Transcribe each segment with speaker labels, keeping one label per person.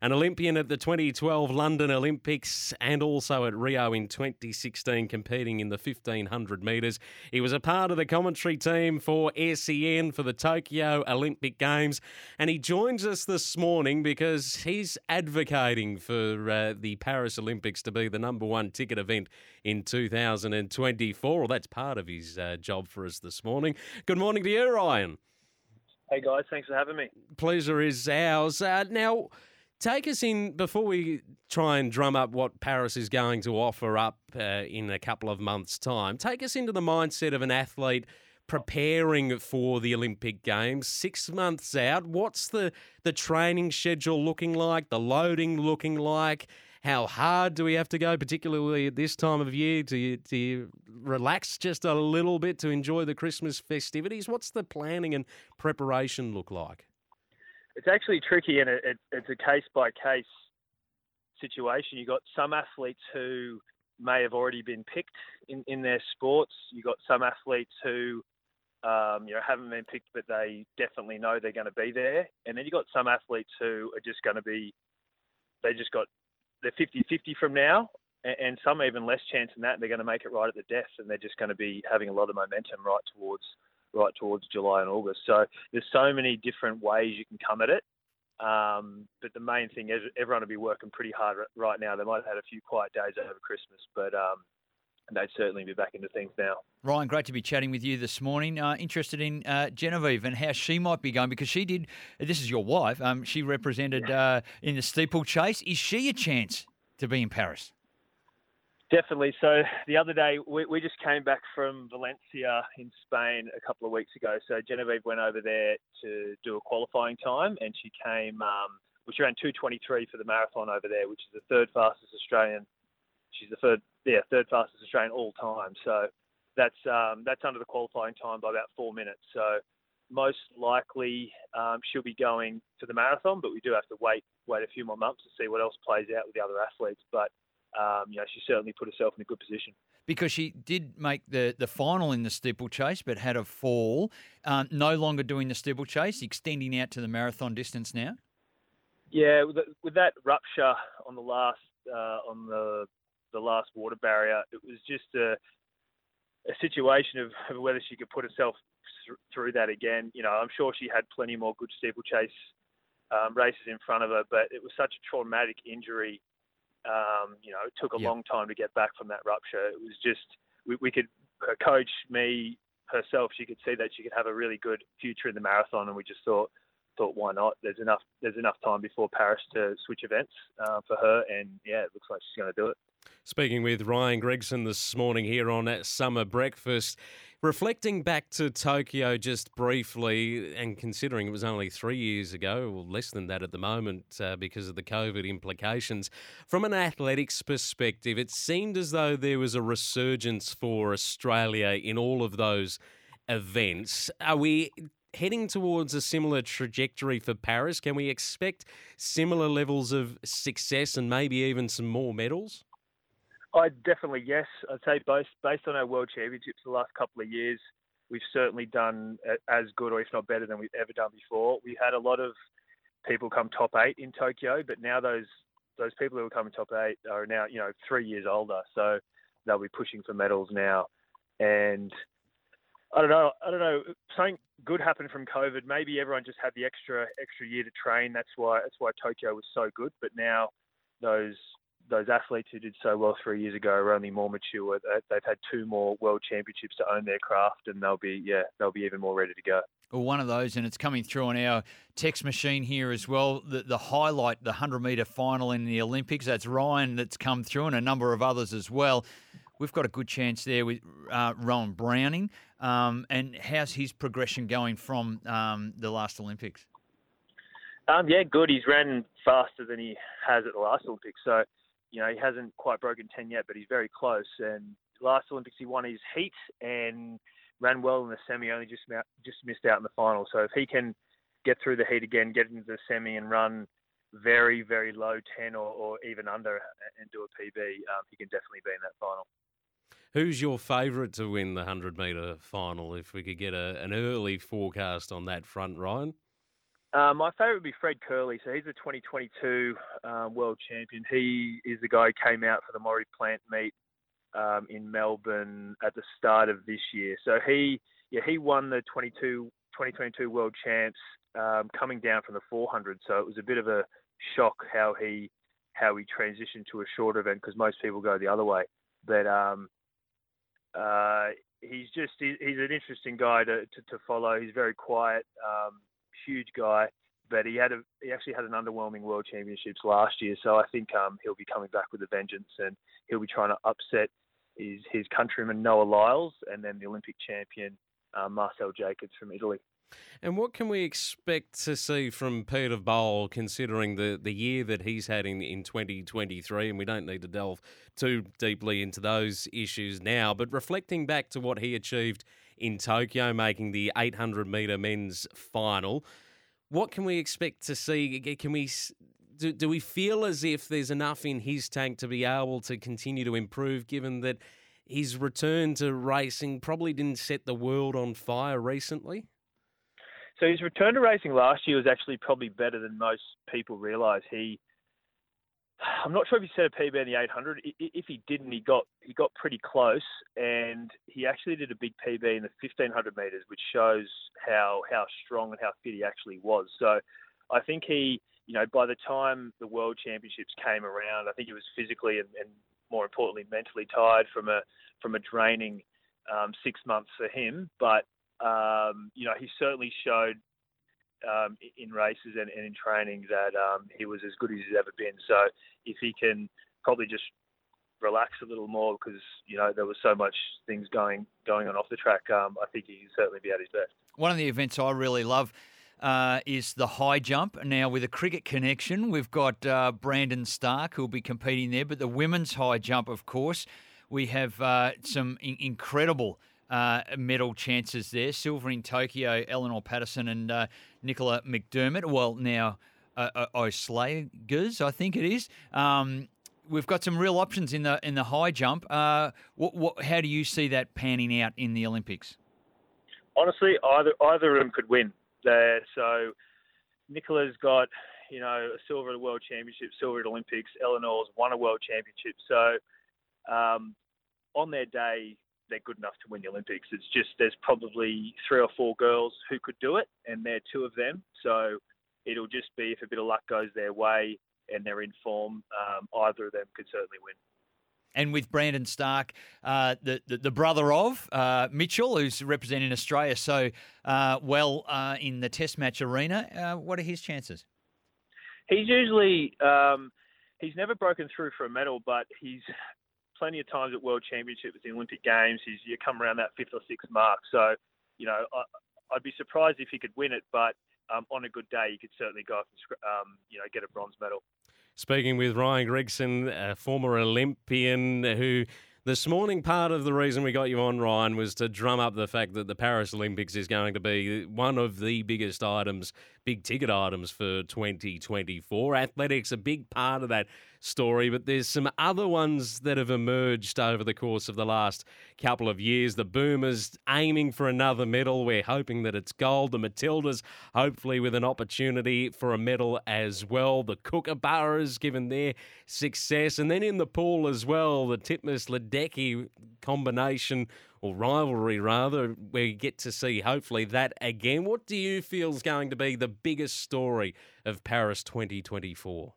Speaker 1: an Olympian at the 2012 London Olympics and also at Rio in 2016, competing in the 1500 metres. He was a part of the commentary team for SEN for the Tokyo Olympic Games, and he joins us this morning because he's advocating for uh, the Paris Olympics to be the number one ticket event in 2024. Well, that's part of his uh, job for us this morning. Good morning to you, Ryan.
Speaker 2: Hey guys, thanks for having me.
Speaker 1: Pleasure is ours. Uh, now, take us in before we try and drum up what Paris is going to offer up uh, in a couple of months' time. Take us into the mindset of an athlete preparing for the Olympic Games. Six months out, what's the the training schedule looking like? The loading looking like? How hard do we have to go, particularly at this time of year? Do you, do you relax just a little bit to enjoy the Christmas festivities? What's the planning and preparation look like?
Speaker 2: It's actually tricky, and it, it, it's a case by case situation. You've got some athletes who may have already been picked in, in their sports. You've got some athletes who um, you know haven't been picked, but they definitely know they're going to be there. And then you've got some athletes who are just going to be they just got they're 50-50 from now, and some even less chance than that. They're going to make it right at the death, and they're just going to be having a lot of momentum right towards right towards July and August. So there's so many different ways you can come at it. Um, but the main thing is everyone will be working pretty hard right now. They might have had a few quiet days over Christmas, but um, they'd certainly be back into things now.
Speaker 3: Ryan, great to be chatting with you this morning. Uh, interested in uh, Genevieve and how she might be going because she did. This is your wife. Um, she represented uh, in the steeplechase. Is she a chance to be in Paris?
Speaker 2: Definitely. So the other day we, we just came back from Valencia in Spain a couple of weeks ago. So Genevieve went over there to do a qualifying time, and she came. Um, well, ran 2:23 for the marathon over there, which is the third fastest Australian. She's the third, yeah, third fastest Australian all time. So that's um, that's under the qualifying time by about four minutes. So most likely um, she'll be going to the marathon, but we do have to wait wait a few more months to see what else plays out with the other athletes. But um, you know, she certainly put herself in a good position.
Speaker 3: Because she did make the, the final in the steeplechase, but had a fall. Um, no longer doing the steeplechase, extending out to the marathon distance now.
Speaker 2: Yeah, with, the, with that rupture on the last uh, on the the last water barrier, it was just a a situation of, of whether she could put herself through that again. You know, I'm sure she had plenty more good steeplechase um, races in front of her, but it was such a traumatic injury um, you know, it took a yep. long time to get back from that rupture. It was just we, we could her coach me herself. She could see that she could have a really good future in the marathon, and we just thought thought why not? There's enough there's enough time before Paris to switch events uh, for her, and yeah, it looks like she's going to do it.
Speaker 1: Speaking with Ryan Gregson this morning here on Summer Breakfast, reflecting back to Tokyo just briefly, and considering it was only three years ago, or less than that at the moment uh, because of the COVID implications, from an athletics perspective, it seemed as though there was a resurgence for Australia in all of those events. Are we heading towards a similar trajectory for Paris? Can we expect similar levels of success and maybe even some more medals?
Speaker 2: I definitely yes. I'd say both based on our World Championships the last couple of years, we've certainly done as good or if not better than we've ever done before. We had a lot of people come top eight in Tokyo, but now those those people who are coming top eight are now you know three years older, so they'll be pushing for medals now. And I don't know. I don't know. Something good happened from COVID. Maybe everyone just had the extra extra year to train. That's why that's why Tokyo was so good. But now those those athletes who did so well three years ago are only more mature. They've had two more world championships to own their craft, and they'll be yeah they'll be even more ready to go.
Speaker 3: Well, one of those, and it's coming through on our text machine here as well. The, the highlight, the 100 metre final in the Olympics. That's Ryan that's come through, and a number of others as well. We've got a good chance there with uh, Rohan Browning. Um, and how's his progression going from um, the last Olympics?
Speaker 2: Um, yeah, good. He's ran faster than he has at the last Olympics. So you know, he hasn't quite broken 10 yet, but he's very close. And last Olympics, he won his heat and ran well in the semi, only just just missed out in the final. So if he can get through the heat again, get into the semi and run very, very low 10 or, or even under and do a PB, um, he can definitely be in that final.
Speaker 1: Who's your favourite to win the 100 metre final? If we could get a, an early forecast on that front, Ryan?
Speaker 2: Uh, my favourite would be Fred Kerley. So he's a 2022 um, world champion. He is the guy who came out for the Maurie Plant meet um, in Melbourne at the start of this year. So he, yeah, he won the 22, 2022 world champs um, coming down from the 400. So it was a bit of a shock how he how he transitioned to a short event because most people go the other way. But um, uh, he's just he's an interesting guy to, to, to follow. He's very quiet, um, huge guy, but he had a he actually had an underwhelming World Championships last year. So I think um, he'll be coming back with a vengeance, and he'll be trying to upset his his countryman Noah Lyles and then the Olympic champion uh, Marcell Jacobs from Italy.
Speaker 1: And what can we expect to see from Peter Bol, considering the, the year that he's had in, in 2023? And we don't need to delve too deeply into those issues now, but reflecting back to what he achieved in Tokyo, making the 800 metre men's final, what can we expect to see? Can we do, do we feel as if there's enough in his tank to be able to continue to improve, given that his return to racing probably didn't set the world on fire recently?
Speaker 2: So his return to racing last year was actually probably better than most people realise. He, I'm not sure if he set a PB in the 800. If he didn't, he got he got pretty close, and he actually did a big PB in the 1500 metres, which shows how how strong and how fit he actually was. So, I think he, you know, by the time the World Championships came around, I think he was physically and, and more importantly mentally tired from a from a draining um, six months for him. But um, you know, he certainly showed um, in races and, and, in training that um, he was as good as he's ever been. So if he can probably just relax a little more because you know there was so much things going going on off the track, um, I think he can certainly be at his best.
Speaker 3: One of the events I really love. Uh, is the high jump. Now, with a cricket connection, we've got uh, Brandon Starc who'll be competing there, but the women's high jump, of course, we have uh, some in- incredible uh, medal chances there. Silver in Tokyo, Eleanor Patterson and uh, Nicola McDermott. Well, now uh, uh Olyslagers, I think it is. Um, we've got some real options in the in the high jump. Uh, what, what, how do you see that panning out in the Olympics?
Speaker 2: Honestly, either either of them could win. So Nicola's got you know a silver at a World Championship, silver at Olympics. Eleanor's won a World Championship. So um, on their day, they're good enough to win the Olympics. It's just there's probably three or four girls who could do it, and they're two of them. So it'll just be if a bit of luck goes their way and they're in form, um, either of them could certainly win.
Speaker 3: And with Brandon Starc, uh, the, the, the brother of uh, Mitchell, who's representing Australia so uh, well uh, in the Test match arena, uh, what are his chances?
Speaker 2: He's usually um, he's never broken through for a medal, but he's plenty of times at World Championships, the Olympic Games, he's you come around that fifth or sixth mark. So, you know, I, would be surprised if he could win it, but um, on a good day, he could certainly go up and um, you know get a bronze medal.
Speaker 1: Speaking with Ryan Gregson, a former Olympian who this morning, part of the reason we got you on, Ryan, was to drum up the fact that the Paris Olympics is going to be one of the biggest items, big ticket items for 2024. Athletics, a big part of that story, but there's some other ones that have emerged over the course of the last couple of years. The Boomers aiming for another medal. We're hoping that it's gold. The Matildas, hopefully, with an opportunity for a medal as well. The Kookaburras, given their success. And then in the pool as well, the Titmus Ledecky combination or rivalry rather, where you get to see hopefully that again. What do you feel is going to be the biggest story of Paris 2024?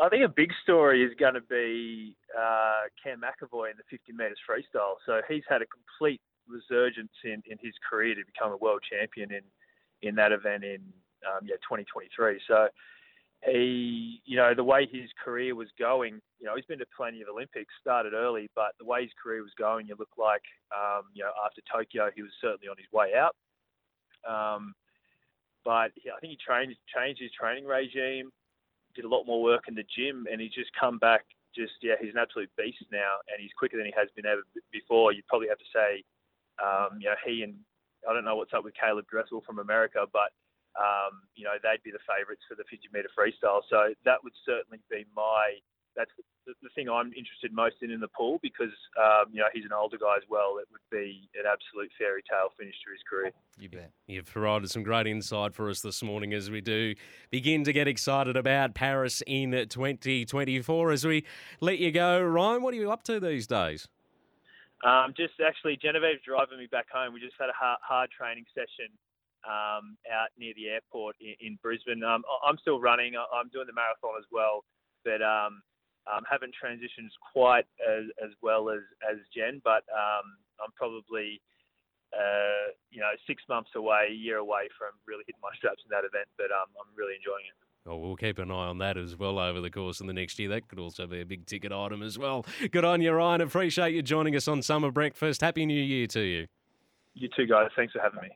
Speaker 2: I think a big story is going to be uh, Cam McEvoy in the 50 metres freestyle. So he's had a complete resurgence in, in his career to become a world champion in, in that event in um, yeah 2023. So he, you know, the way his career was going, you know, he's been to plenty of Olympics, started early, but the way his career was going, it looked like, um, you know, after Tokyo, he was certainly on his way out. Um, but I think he trained, changed his training regime did a lot more work in the gym, and he's just come back. Just yeah, he's an absolute beast now, and he's quicker than he has been ever before. You'd probably have to say, um, you know, he and I don't know what's up with Caeleb Dressel from America, but um, you know they'd be the favourites for the 50 metre freestyle. So that would certainly be my that's the, the thing I'm interested most in in the pool because um, you know he's an older guy as well. It would be an absolute fairy tale finish to his career.
Speaker 3: You bet.
Speaker 1: You've provided some great insight for us this morning as we do begin to get excited about Paris in 2024. As we let you go, Ryan, what are you up to these days?
Speaker 2: Um, just actually, Genevieve's driving me back home. We just had a hard, hard training session um, out near the airport in, in Brisbane. Um, I'm still running. I'm doing the marathon as well, but um, um, haven't transitioned quite as, as well as, as Jen. But um, I'm probably uh, you know six months away, a year away from really hitting my straps in that event. But um, I'm really enjoying it.
Speaker 1: Well, we'll keep an eye on that as well over the course of the next year. That could also be a big ticket item as well. Good on you, Ryan. Appreciate you joining us on Summer Breakfast. Happy New Year to you.
Speaker 2: You too, guys. Thanks for having me.